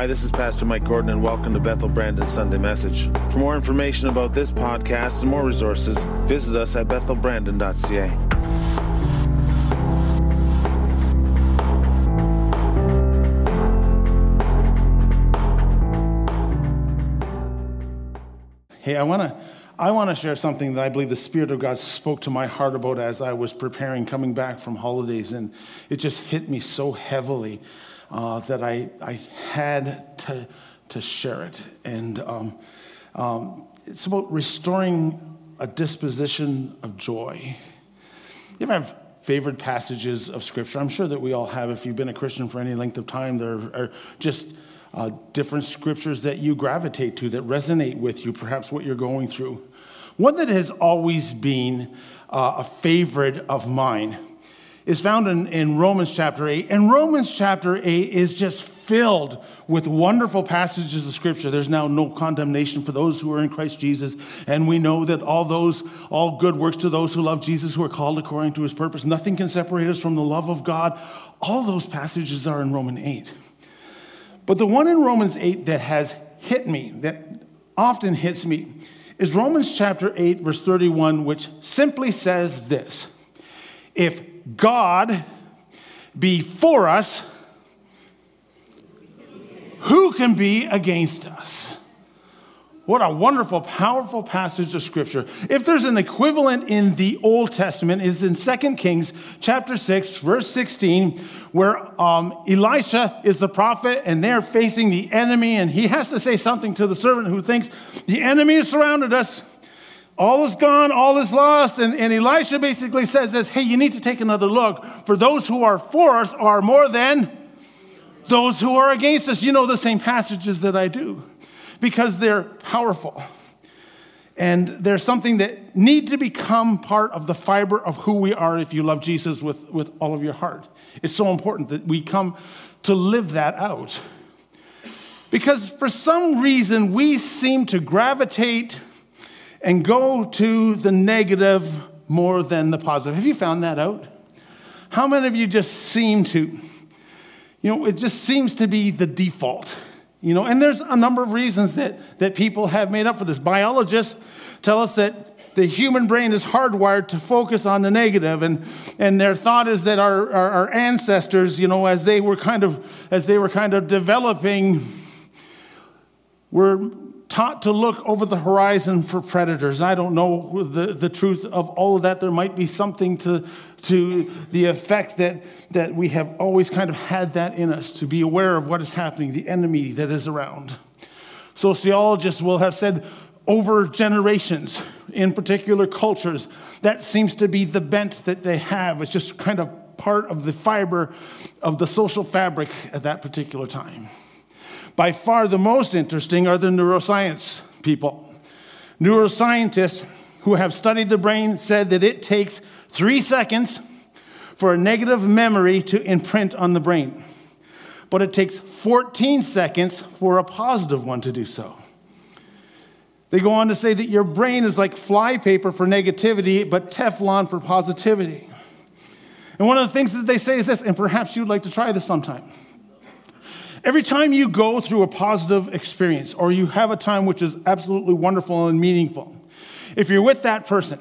Hi, this is Pastor Mike Gordon, and welcome to Bethel Brandon Sunday Message. For more information about this podcast and more resources, visit us at bethelbrandon.ca. Hey, I want to I want to share something that I believe the Spirit of God spoke to my heart about as I was preparing coming back from holidays, and it just hit me so heavily uh, that I I had to to share it. And um, um, it's about restoring a disposition of joy. You ever have favorite passages of Scripture? I'm sure that we all have. If you've been a Christian for any length of time, there are just uh, different scriptures that you gravitate to, that resonate with you, perhaps what you're going through. One that has always been uh, a favorite of mine is found in, in Romans chapter 8. And Romans chapter 8 is just filled with wonderful passages of scripture. There's now no condemnation for those who are in Christ Jesus. And we know that all those, all good works to those who love Jesus, who are called according to his purpose. Nothing can separate us from the love of God. All those passages are in Romans 8. But the one in Romans 8 that has hit me, that often hits me, is Romans chapter 8, verse 31, which simply says this If God be for us, who can be against us? What a wonderful, powerful passage of scripture. If there's an equivalent in the Old Testament, is in 2 Kings chapter 6, verse 16, where um, Elisha is the prophet and they're facing the enemy, and he has to say something to the servant who thinks the enemy has surrounded us. All is gone, all is lost. And, and Elisha basically says this hey, you need to take another look. For those who are for us are more than those who are against us. You know the same passages that I do because they're powerful. And they're something that need to become part of the fiber of who we are if you love Jesus with, with all of your heart. It's so important that we come to live that out. Because for some reason, we seem to gravitate and go to the negative more than the positive. Have you found that out? How many of you just seem to? You know, it just seems to be the default. You know, and there's a number of reasons that, that people have made up for this. Biologists tell us that the human brain is hardwired to focus on the negative, and, and their thought is that our, our, our ancestors, you know, as they were kind of as they were kind of developing, were taught to look over the horizon for predators. I don't know the, the truth of all of that. There might be something to, to the effect that, that we have always kind of had that in us to be aware of what is happening, the enemy that is around. Sociologists will have said over generations, in particular cultures, that seems to be the bent that they have. It's just kind of part of the fiber of the social fabric at that particular time. By far the most interesting are the neuroscience people. Neuroscientists who have studied the brain said that it takes three seconds for a negative memory to imprint on the brain, but it takes 14 seconds for a positive one to do so. They go on to say that your brain is like flypaper for negativity, but Teflon for positivity. And one of the things that they say is this, and perhaps you'd like to try this sometime. Every time you go through a positive experience or you have a time which is absolutely wonderful and meaningful, if you're with that person,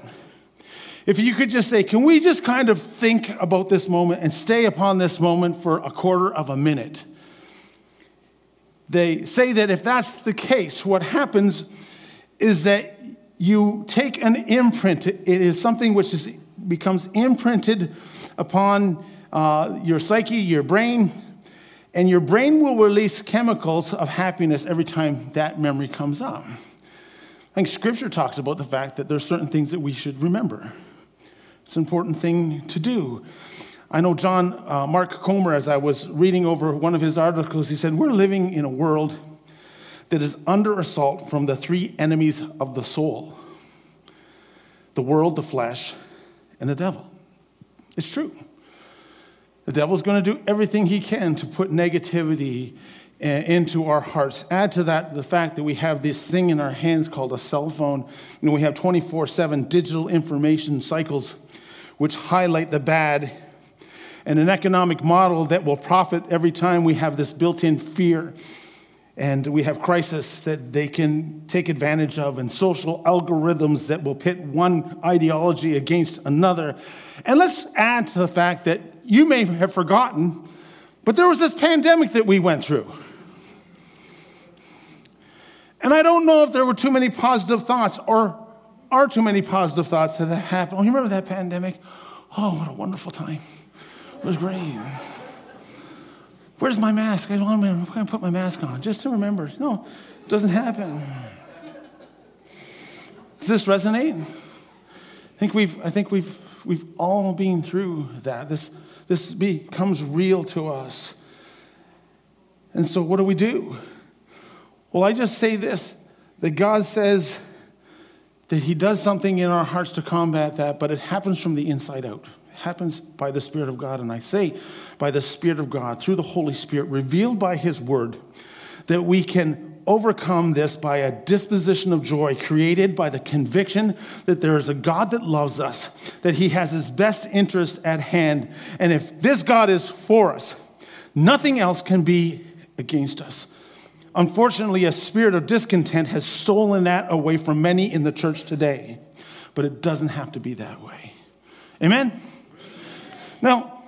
if you could just say, Can we just kind of think about this moment and stay upon this moment for a quarter of a minute? They say that if that's the case, what happens is that you take an imprint, it is something which is, becomes imprinted upon uh, your psyche, your brain, and your brain will release chemicals of happiness every time that memory comes up. I think scripture talks about the fact that there's certain things that we should remember. It's an important thing to do. I know John uh, Mark Comer, as I was reading over one of his articles, he said, We're living in a world that is under assault from the three enemies of the soul the world, the flesh, and the devil. It's true. The devil's going to do everything he can to put negativity eh, into our hearts. Add to that the fact that we have this thing in our hands called a cell phone, and we have 24 7 digital information cycles which highlight the bad, and an economic model that will profit every time we have this built in fear. and we have crisis that they can take advantage of and social algorithms that will pit one ideology against another. And let's add to the fact that you may have forgotten, but there was this pandemic that we went through. And I don't know if there were too many positive thoughts or are too many positive thoughts that happened. Oh, you remember that pandemic? Oh, what a wonderful time. It was great. Where's my mask? I don't, going to put my mask on just to remember. No, it doesn't happen. Does this resonate? I think we've, I think we've, we've all been through that. This, this becomes real to us. And so, what do we do? Well, I just say this that God says that He does something in our hearts to combat that, but it happens from the inside out It happens by the Spirit of God. And I say by the Spirit of God, through the Holy Spirit, revealed by His Word, that we can overcome this by a disposition of joy created by the conviction that there is a God that loves us, that He has His best interest at hand. And if this God is for us, nothing else can be against us. Unfortunately, a spirit of discontent has stolen that away from many in the church today, but it doesn't have to be that way. Amen? Now,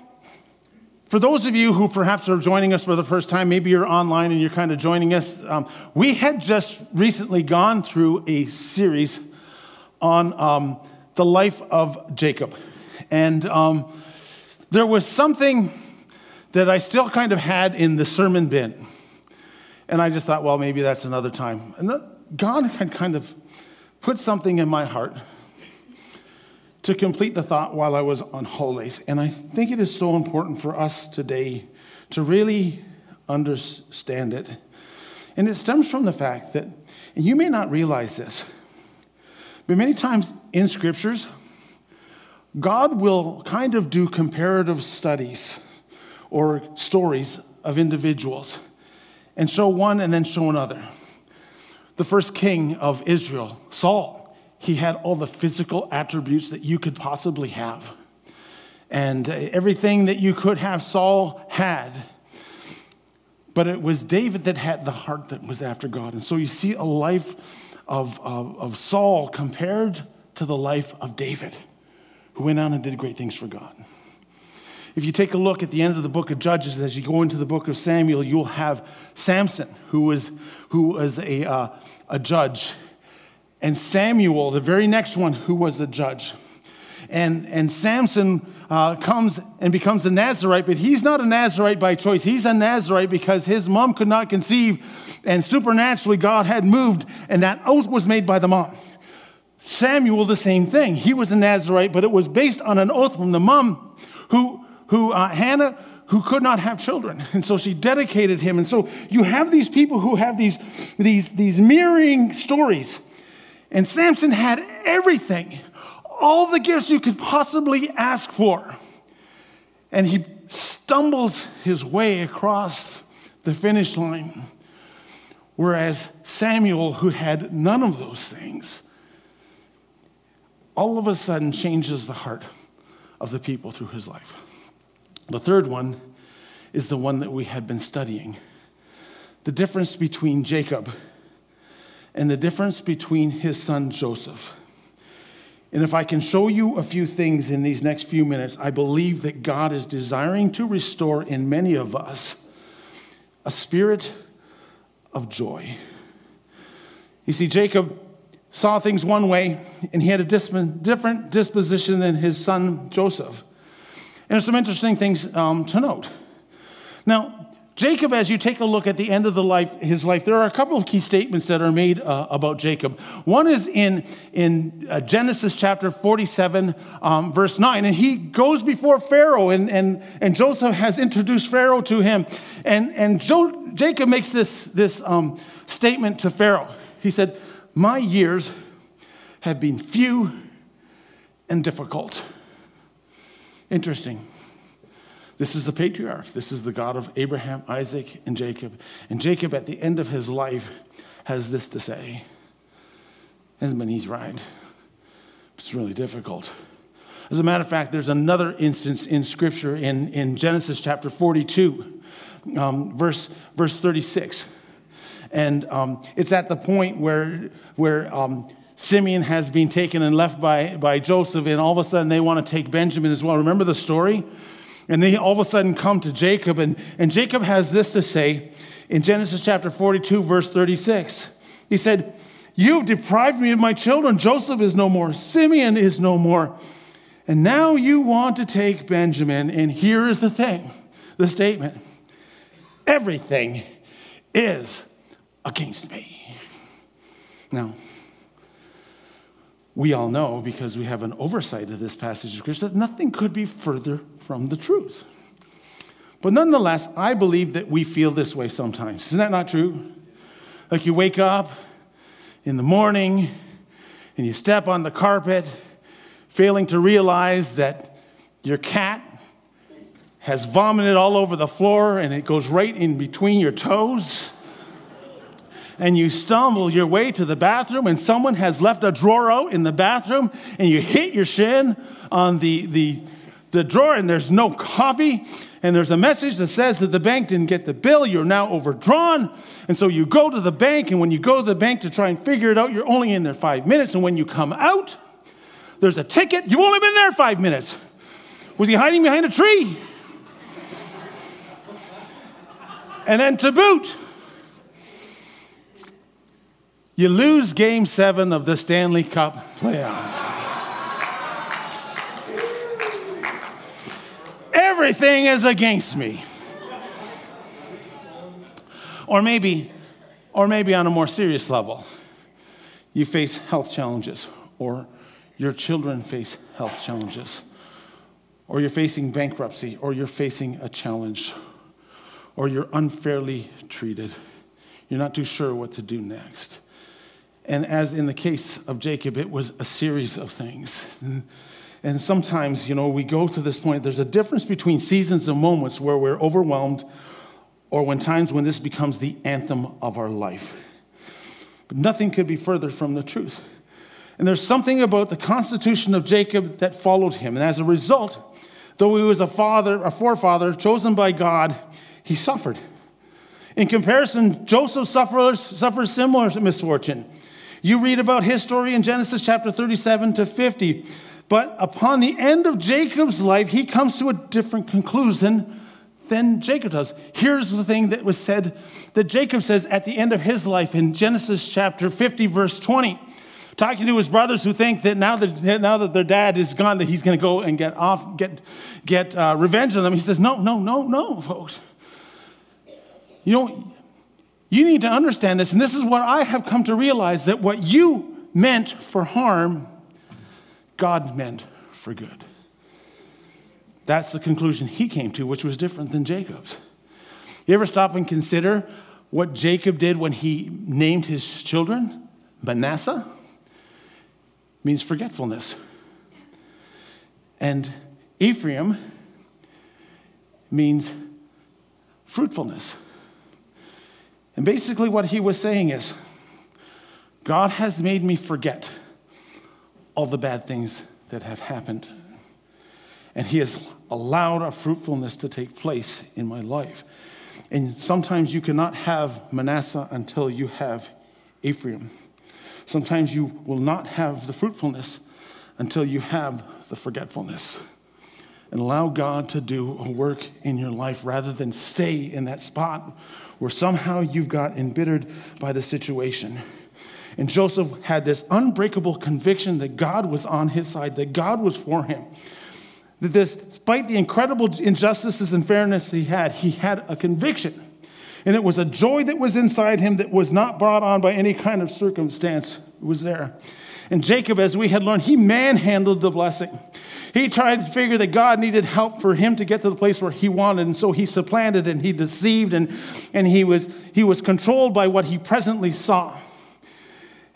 for those of you who perhaps are joining us for the first time, maybe you're online and you're kind of joining us, um, we had just recently gone through a series on um, the life of Jacob. And um, there was something that I still kind of had in the sermon bin. And I just thought, well, maybe that's another time. And God had kind of put something in my heart to complete the thought while I was on holidays. And I think it is so important for us today to really understand it. And it stems from the fact that, and you may not realize this, but many times in scriptures, God will kind of do comparative studies or stories of individuals and show one and then show another. The first king of Israel, Saul, he had all the physical attributes that you could possibly have. And uh, everything that you could have, Saul had. But it was David that had the heart that was after God. And so you see a life of, of, of Saul compared to the life of David, who went on and did great things for God. If you take a look at the end of the book of Judges, as you go into the book of Samuel, you'll have Samson, who was, who was a, uh, a judge and Samuel, the very next one, who was a judge. And, and Samson uh, comes and becomes a Nazarite, but he's not a Nazarite by choice. He's a Nazarite because his mom could not conceive, and supernaturally God had moved, and that oath was made by the mom. Samuel, the same thing. He was a Nazarite, but it was based on an oath from the mom who, who uh, Hannah, who could not have children. And so she dedicated him. And so you have these people who have these, these, these mirroring stories and Samson had everything, all the gifts you could possibly ask for. And he stumbles his way across the finish line. Whereas Samuel, who had none of those things, all of a sudden changes the heart of the people through his life. The third one is the one that we had been studying the difference between Jacob and the difference between his son Joseph. And if I can show you a few things in these next few minutes, I believe that God is desiring to restore in many of us a spirit of joy. You see, Jacob saw things one way, and he had a different disposition than his son Joseph. And there's some interesting things um, to note. Now, Jacob, as you take a look at the end of the life, his life, there are a couple of key statements that are made uh, about Jacob. One is in, in uh, Genesis chapter 47, um, verse 9, and he goes before Pharaoh, and, and, and Joseph has introduced Pharaoh to him. And, and jo- Jacob makes this, this um, statement to Pharaoh. He said, My years have been few and difficult. Interesting. This is the patriarch. This is the God of Abraham, Isaac, and Jacob. And Jacob, at the end of his life, has this to say Hasn't been easy ride. It's really difficult. As a matter of fact, there's another instance in Scripture in, in Genesis chapter 42, um, verse, verse 36. And um, it's at the point where, where um, Simeon has been taken and left by, by Joseph, and all of a sudden they want to take Benjamin as well. Remember the story? And they all of a sudden come to Jacob, and, and Jacob has this to say in Genesis chapter 42, verse 36. He said, You've deprived me of my children. Joseph is no more, Simeon is no more. And now you want to take Benjamin. And here is the thing the statement everything is against me. Now, we all know because we have an oversight of this passage of scripture that nothing could be further from the truth. But nonetheless, I believe that we feel this way sometimes. Isn't that not true? Like you wake up in the morning and you step on the carpet, failing to realize that your cat has vomited all over the floor and it goes right in between your toes. And you stumble your way to the bathroom, and someone has left a drawer out in the bathroom, and you hit your shin on the, the, the drawer, and there's no coffee, and there's a message that says that the bank didn't get the bill, you're now overdrawn. And so you go to the bank, and when you go to the bank to try and figure it out, you're only in there five minutes, and when you come out, there's a ticket. You've only been there five minutes. Was he hiding behind a tree? And then to boot, you lose game seven of the Stanley Cup playoffs. Everything is against me. Or maybe, or maybe on a more serious level, you face health challenges, or your children face health challenges, or you're facing bankruptcy, or you're facing a challenge or you're unfairly treated. You're not too sure what to do next. And as in the case of Jacob, it was a series of things. And sometimes, you know, we go to this point, there's a difference between seasons and moments where we're overwhelmed or when times when this becomes the anthem of our life. But nothing could be further from the truth. And there's something about the constitution of Jacob that followed him. And as a result, though he was a father, a forefather chosen by God, he suffered. In comparison, Joseph suffers, suffers similar misfortune. You read about his story in Genesis chapter 37 to 50. But upon the end of Jacob's life, he comes to a different conclusion than Jacob does. Here's the thing that was said that Jacob says at the end of his life in Genesis chapter 50, verse 20. Talking to his brothers who think that now that, now that their dad is gone, that he's going to go and get off, get, get uh, revenge on them. He says, No, no, no, no, folks. You know, you need to understand this, and this is what I have come to realize that what you meant for harm, God meant for good. That's the conclusion he came to, which was different than Jacob's. You ever stop and consider what Jacob did when he named his children? Manasseh means forgetfulness. And Ephraim means fruitfulness. And basically, what he was saying is God has made me forget all the bad things that have happened. And he has allowed a fruitfulness to take place in my life. And sometimes you cannot have Manasseh until you have Ephraim. Sometimes you will not have the fruitfulness until you have the forgetfulness. And allow God to do a work in your life rather than stay in that spot where somehow you've got embittered by the situation. And Joseph had this unbreakable conviction that God was on his side, that God was for him. That this, despite the incredible injustices and fairness he had, he had a conviction. And it was a joy that was inside him that was not brought on by any kind of circumstance. It was there. And Jacob, as we had learned, he manhandled the blessing. He tried to figure that God needed help for him to get to the place where he wanted. And so he supplanted and he deceived and, and he, was, he was controlled by what he presently saw.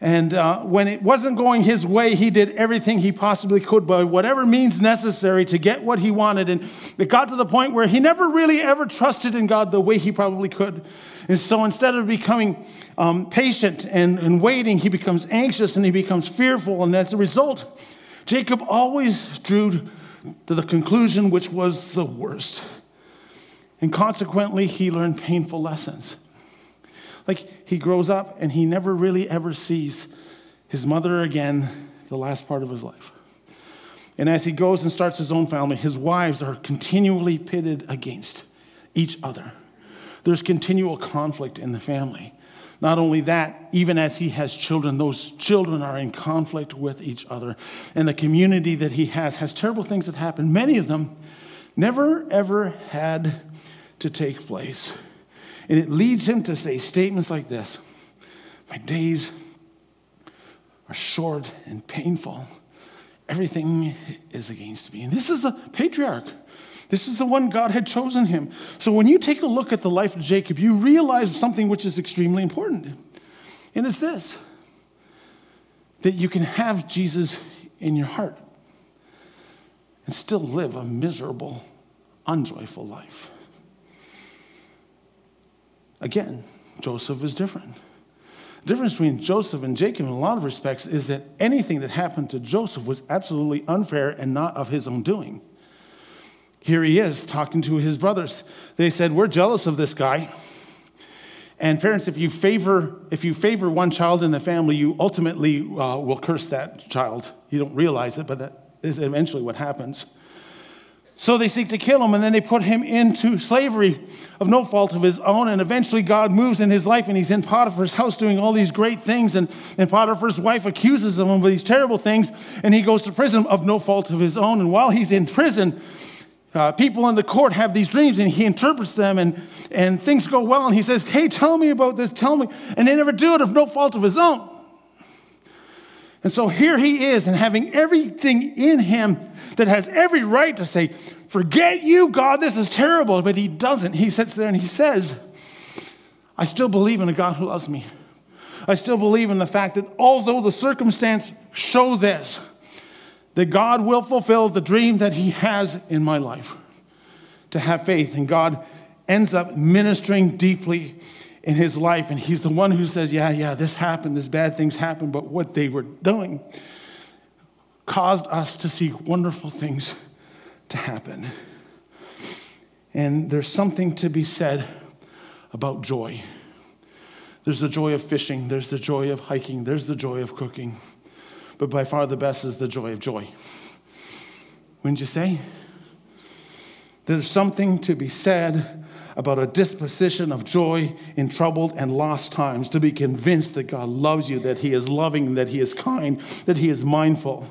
And uh, when it wasn't going his way, he did everything he possibly could by whatever means necessary to get what he wanted. And it got to the point where he never really ever trusted in God the way he probably could. And so instead of becoming um, patient and, and waiting, he becomes anxious and he becomes fearful. And as a result, Jacob always drew to the conclusion which was the worst. And consequently, he learned painful lessons. Like he grows up and he never really ever sees his mother again the last part of his life. And as he goes and starts his own family, his wives are continually pitted against each other. There's continual conflict in the family. Not only that, even as he has children, those children are in conflict with each other. And the community that he has has terrible things that happen. Many of them never, ever had to take place. And it leads him to say statements like this My days are short and painful. Everything is against me. And this is the patriarch. This is the one God had chosen him. So when you take a look at the life of Jacob, you realize something which is extremely important. And it's this that you can have Jesus in your heart and still live a miserable, unjoyful life. Again, Joseph is different. The difference between Joseph and Jacob in a lot of respects is that anything that happened to Joseph was absolutely unfair and not of his own doing. Here he is talking to his brothers. They said, We're jealous of this guy. And parents, if you favor, if you favor one child in the family, you ultimately uh, will curse that child. You don't realize it, but that is eventually what happens. So they seek to kill him, and then they put him into slavery of no fault of his own. And eventually, God moves in his life, and he's in Potiphar's house doing all these great things. And, and Potiphar's wife accuses him of these terrible things, and he goes to prison of no fault of his own. And while he's in prison, uh, people in the court have these dreams, and he interprets them, and, and things go well. And he says, Hey, tell me about this, tell me. And they never do it of no fault of his own. And so here he is, and having everything in him that has every right to say, Forget you, God, this is terrible. But he doesn't. He sits there and he says, I still believe in a God who loves me. I still believe in the fact that although the circumstance show this, that God will fulfill the dream that he has in my life to have faith. And God ends up ministering deeply in his life. And he's the one who says, Yeah, yeah, this happened, this bad things happened, but what they were doing caused us to see wonderful things to happen. And there's something to be said about joy. There's the joy of fishing, there's the joy of hiking, there's the joy of cooking. But by far the best is the joy of joy. Wouldn't you say? There's something to be said about a disposition of joy in troubled and lost times, to be convinced that God loves you, that He is loving, that He is kind, that He is mindful,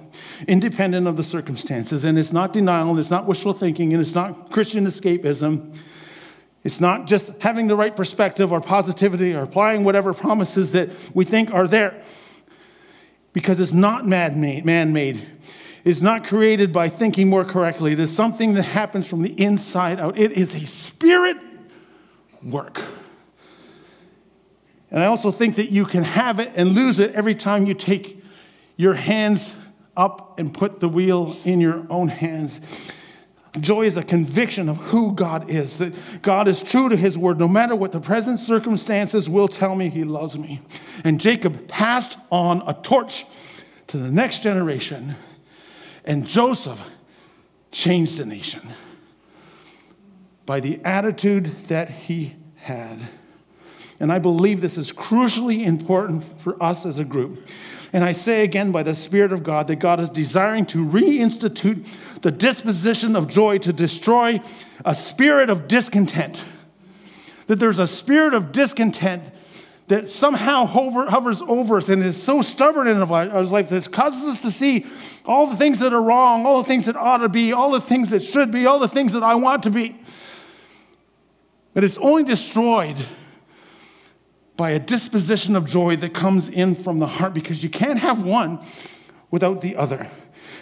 independent of the circumstances. And it's not denial, and it's not wishful thinking, and it's not Christian escapism. It's not just having the right perspective or positivity or applying whatever promises that we think are there. Because it's not man made. It's not created by thinking more correctly. It is something that happens from the inside out. It is a spirit work. And I also think that you can have it and lose it every time you take your hands up and put the wheel in your own hands. Joy is a conviction of who God is, that God is true to his word. No matter what the present circumstances will tell me, he loves me. And Jacob passed on a torch to the next generation, and Joseph changed the nation by the attitude that he had. And I believe this is crucially important for us as a group. And I say again, by the Spirit of God, that God is desiring to reinstitute the disposition of joy to destroy a spirit of discontent. That there's a spirit of discontent that somehow hover, hovers over us and is so stubborn in our life that it causes us to see all the things that are wrong, all the things that ought to be, all the things that should be, all the things that I want to be. But it's only destroyed by a disposition of joy that comes in from the heart because you can't have one without the other.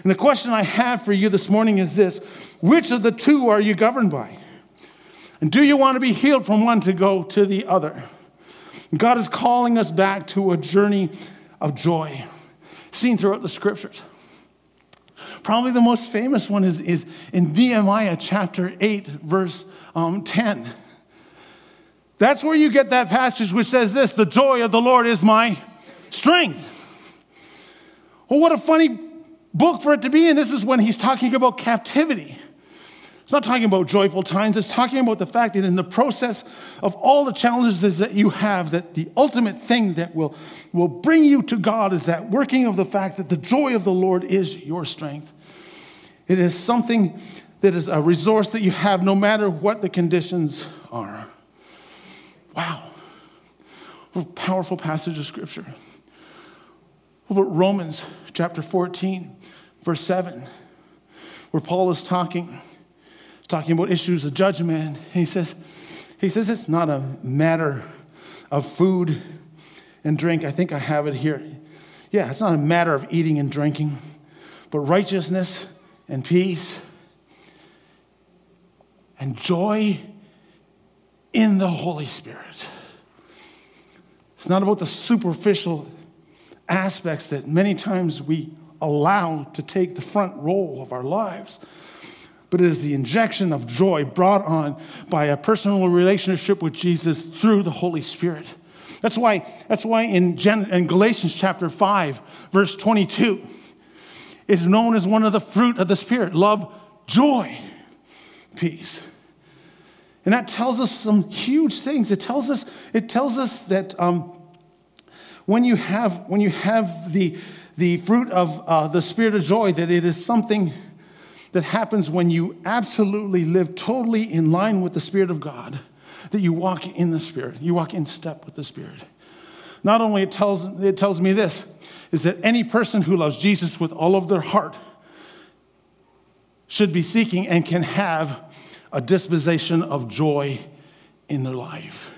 And the question I have for you this morning is this which of the two are you governed by? And do you want to be healed from one to go to the other? God is calling us back to a journey of joy seen throughout the scriptures. Probably the most famous one is, is in Nehemiah chapter 8, verse um, 10. That's where you get that passage which says this the joy of the Lord is my strength. Well, what a funny book for it to be. And this is when he's talking about captivity. It's not talking about joyful times. It's talking about the fact that in the process of all the challenges that you have, that the ultimate thing that will, will bring you to God is that working of the fact that the joy of the Lord is your strength. It is something that is a resource that you have no matter what the conditions are. Wow. What a powerful passage of scripture. What about Romans chapter 14, verse 7, where Paul is talking talking about issues of judgment. He says, he says it's not a matter of food and drink. I think I have it here. Yeah, it's not a matter of eating and drinking, but righteousness and peace and joy in the Holy Spirit. It's not about the superficial aspects that many times we allow to take the front role of our lives but it is the injection of joy brought on by a personal relationship with Jesus through the Holy Spirit. That's why, that's why in, Gen, in Galatians chapter 5, verse 22, is known as one of the fruit of the Spirit love, joy, peace. And that tells us some huge things. It tells us, it tells us that um, when you have, when you have the, the fruit of uh, the spirit of joy, that it is something that happens when you absolutely live totally in line with the Spirit of God, that you walk in the Spirit, you walk in step with the Spirit. Not only it tells, it tells me this, is that any person who loves Jesus with all of their heart should be seeking and can have a disposition of joy in their life.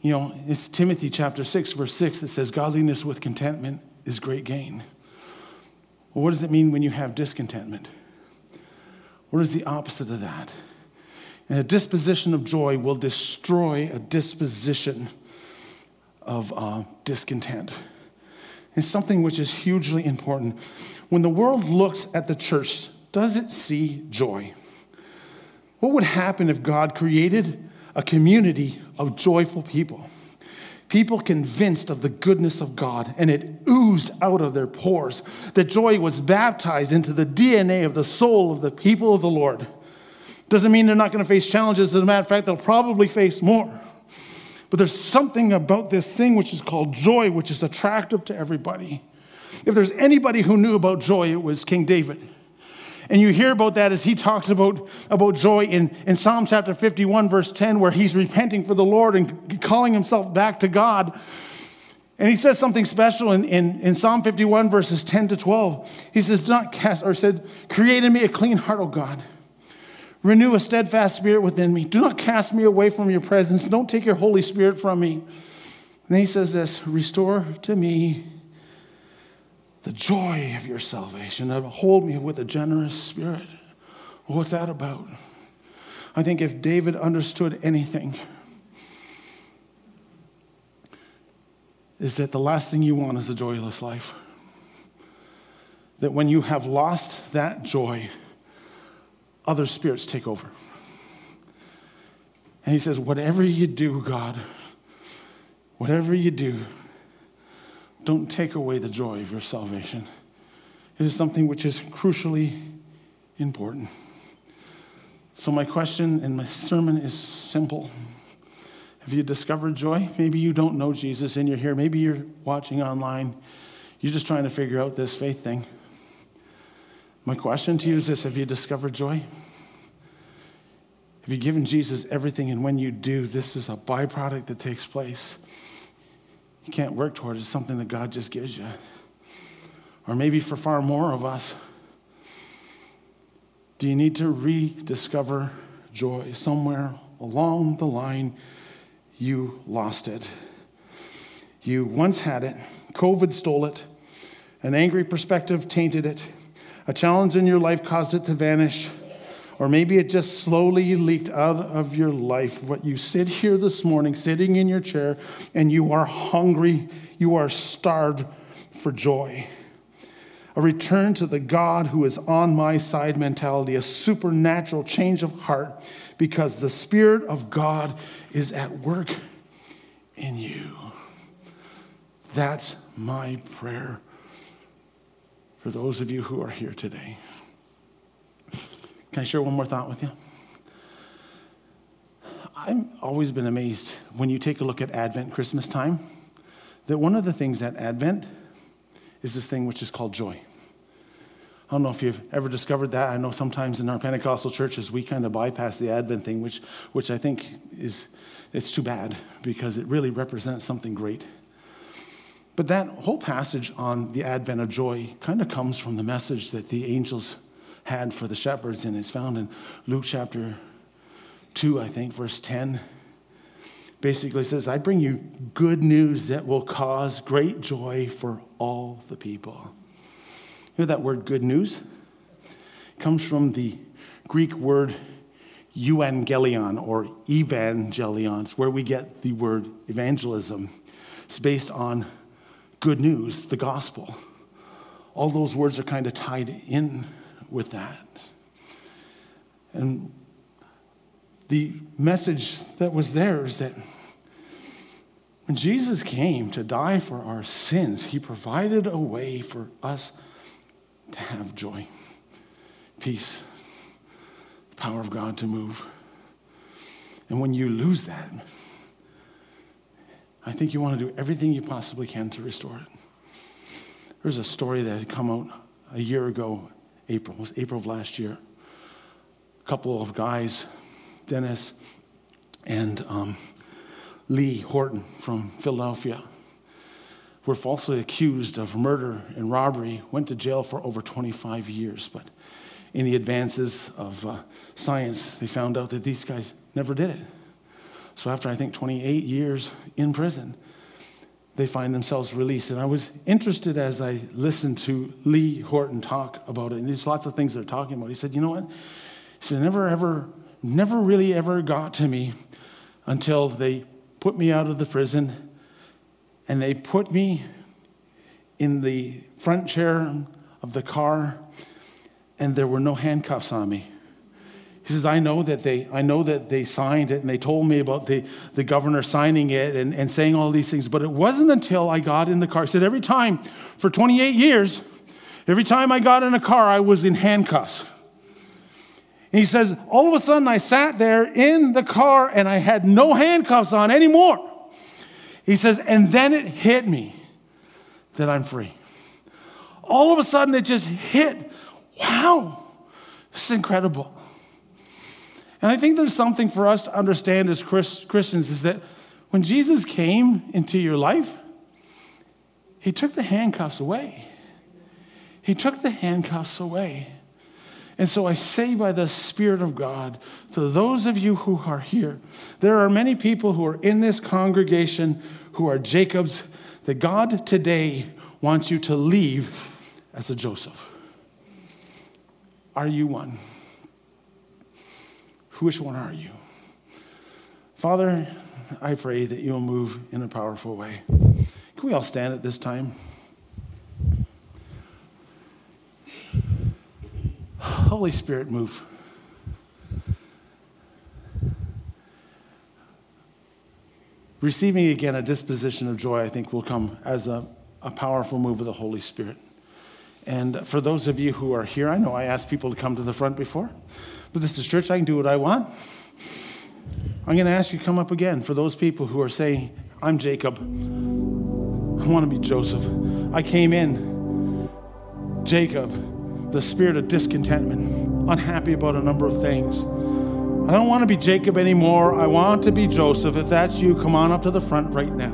You know, it's Timothy chapter 6, verse 6 that says, Godliness with contentment is great gain. Well, what does it mean when you have discontentment? What is the opposite of that? And a disposition of joy will destroy a disposition of uh, discontent. It's something which is hugely important. When the world looks at the church, does it see joy? What would happen if God created a community of joyful people? People convinced of the goodness of God, and it oozed out of their pores. The joy was baptized into the DNA of the soul of the people of the Lord. Doesn't mean they're not going to face challenges. As a matter of fact, they'll probably face more. But there's something about this thing which is called joy, which is attractive to everybody. If there's anybody who knew about joy, it was King David. And you hear about that as he talks about, about joy in, in Psalm chapter 51, verse 10, where he's repenting for the Lord and calling himself back to God. And he says something special in, in, in Psalm 51, verses 10 to 12. He says, not cast, or said, Create in me a clean heart, O God. Renew a steadfast spirit within me. Do not cast me away from your presence. Don't take your Holy Spirit from me. And then he says this Restore to me the joy of your salvation. Hold me with a generous spirit. What's that about? I think if David understood anything, is that the last thing you want is a joyless life. That when you have lost that joy, other spirits take over. And he says, Whatever you do, God, whatever you do, don't take away the joy of your salvation. It is something which is crucially important. So, my question and my sermon is simple. Have you discovered joy? Maybe you don't know Jesus and you're here. Maybe you're watching online. You're just trying to figure out this faith thing. My question to you is this Have you discovered joy? Have you given Jesus everything? And when you do, this is a byproduct that takes place you can't work towards. It's something that God just gives you. Or maybe for far more of us, do you need to rediscover joy somewhere along the line? You lost it. You once had it, COVID stole it, an angry perspective tainted it, a challenge in your life caused it to vanish. Or maybe it just slowly leaked out of your life. What you sit here this morning, sitting in your chair, and you are hungry, you are starved for joy. A return to the God who is on my side mentality, a supernatural change of heart, because the Spirit of God is at work in you. That's my prayer for those of you who are here today. Can I share one more thought with you? I've always been amazed when you take a look at Advent, Christmas time, that one of the things at Advent is this thing which is called joy. I don't know if you've ever discovered that. I know sometimes in our Pentecostal churches we kind of bypass the Advent thing, which, which I think is it's too bad because it really represents something great. But that whole passage on the advent of joy kind of comes from the message that the angels had for the shepherds, and it's found in Luke chapter 2, I think, verse 10. Basically says, I bring you good news that will cause great joy for all the people. You know that word good news? It comes from the Greek word euangelion or evangelion. It's where we get the word evangelism. It's based on good news, the gospel. All those words are kind of tied in with that. And the message that was there is that when Jesus came to die for our sins, he provided a way for us to have joy, peace, the power of God to move. And when you lose that, I think you want to do everything you possibly can to restore it. There's a story that had come out a year ago, April, it was April of last year. A couple of guys, Dennis and um, Lee Horton from Philadelphia, were falsely accused of murder and robbery, went to jail for over 25 years. But in the advances of uh, science, they found out that these guys never did it. So after I think 28 years in prison, they find themselves released. And I was interested as I listened to Lee Horton talk about it. And there's lots of things they're talking about. He said, You know what? He said, never ever, never really ever got to me until they put me out of the prison and they put me in the front chair of the car and there were no handcuffs on me. He says, I know that they, I know that they signed it and they told me about the, the governor signing it and, and saying all these things, but it wasn't until I got in the car. He said, every time for 28 years, every time I got in a car, I was in handcuffs. And he says, all of a sudden I sat there in the car and I had no handcuffs on anymore. He says, and then it hit me that I'm free. All of a sudden it just hit. Wow, this is incredible. And I think there's something for us to understand as Christians is that when Jesus came into your life, he took the handcuffs away. He took the handcuffs away. And so I say by the Spirit of God to those of you who are here, there are many people who are in this congregation who are Jacobs that God today wants you to leave as a Joseph. Are you one? Which one are you? Father, I pray that you'll move in a powerful way. Can we all stand at this time? Holy Spirit, move. Receiving again a disposition of joy, I think, will come as a, a powerful move of the Holy Spirit. And for those of you who are here, I know I asked people to come to the front before. But this is church, I can do what I want. I'm going to ask you to come up again for those people who are saying, I'm Jacob. I want to be Joseph. I came in, Jacob, the spirit of discontentment, unhappy about a number of things. I don't want to be Jacob anymore. I want to be Joseph. If that's you, come on up to the front right now.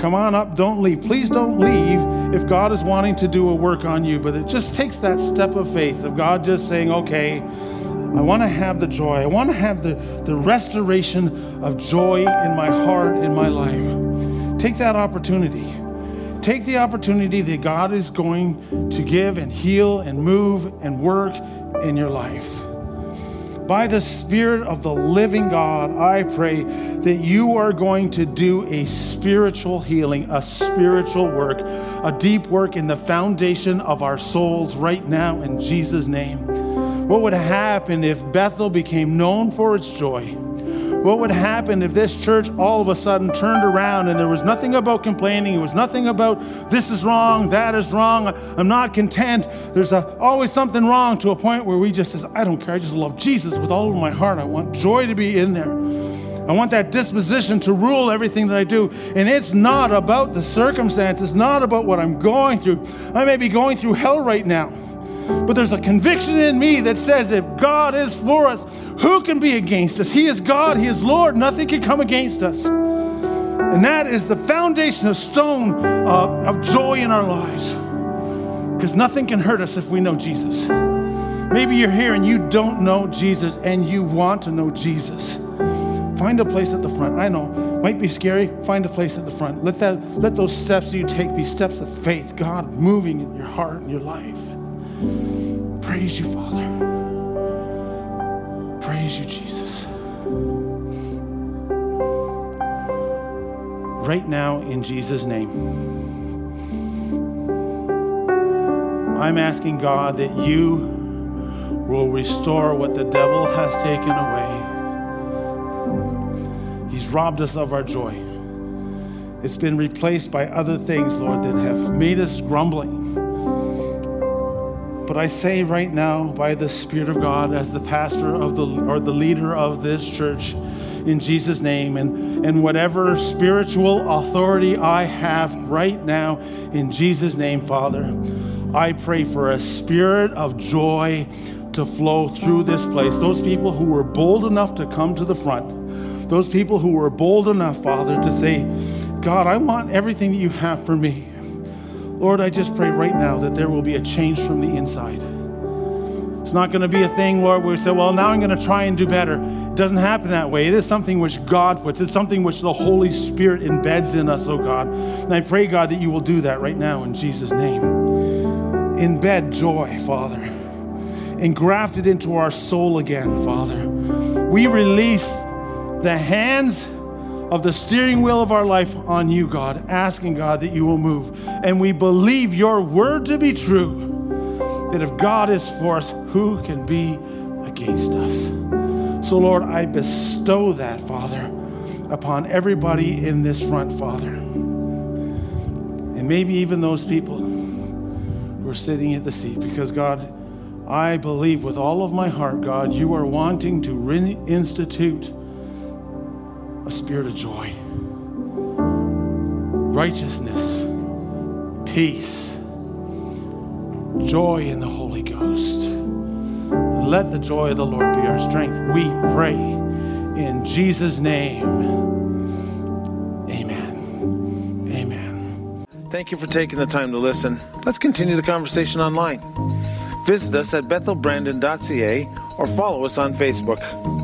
Come on up. Don't leave. Please don't leave if God is wanting to do a work on you. But it just takes that step of faith of God just saying, okay, I want to have the joy. I want to have the, the restoration of joy in my heart, in my life. Take that opportunity. Take the opportunity that God is going to give and heal and move and work in your life. By the Spirit of the living God, I pray that you are going to do a spiritual healing, a spiritual work, a deep work in the foundation of our souls right now in Jesus' name. What would happen if Bethel became known for its joy? What would happen if this church all of a sudden turned around and there was nothing about complaining? It was nothing about this is wrong, that is wrong, I'm not content. There's a, always something wrong to a point where we just says, I don't care, I just love Jesus with all of my heart. I want joy to be in there. I want that disposition to rule everything that I do. And it's not about the circumstances, not about what I'm going through. I may be going through hell right now. But there's a conviction in me that says if God is for us, who can be against us? He is God, He is Lord, nothing can come against us. And that is the foundation of stone uh, of joy in our lives. Because nothing can hurt us if we know Jesus. Maybe you're here and you don't know Jesus and you want to know Jesus. Find a place at the front. I know, might be scary. Find a place at the front. Let that let those steps you take be steps of faith. God moving in your heart and your life. Praise you, Father. Praise you, Jesus. Right now, in Jesus' name, I'm asking God that you will restore what the devil has taken away He's robbed us of our joy. It's been replaced by other things, Lord, that have made us grumbling. But I say right now, by the Spirit of God, as the pastor of the or the leader of this church, in Jesus' name, and, and whatever spiritual authority I have right now, in Jesus' name, Father, I pray for a spirit of joy to flow through this place. Those people who were bold enough to come to the front those people who were bold enough, Father, to say, God, I want everything that you have for me. Lord, I just pray right now that there will be a change from the inside. It's not going to be a thing, Lord, where we say, well, now I'm going to try and do better. It doesn't happen that way. It is something which God puts, it's something which the Holy Spirit embeds in us, oh God. And I pray, God, that you will do that right now in Jesus' name. Embed joy, Father, engraft it into our soul again, Father. We release the hands of the steering wheel of our life on you, God, asking God that you will move. And we believe your word to be true that if God is for us, who can be against us? So, Lord, I bestow that, Father, upon everybody in this front, Father. And maybe even those people who are sitting at the seat, because God, I believe with all of my heart, God, you are wanting to reinstitute a spirit of joy, righteousness, peace, joy in the Holy Ghost. Let the joy of the Lord be our strength. We pray in Jesus' name. Amen. Amen. Thank you for taking the time to listen. Let's continue the conversation online. Visit us at bethelbrandon.ca or follow us on Facebook.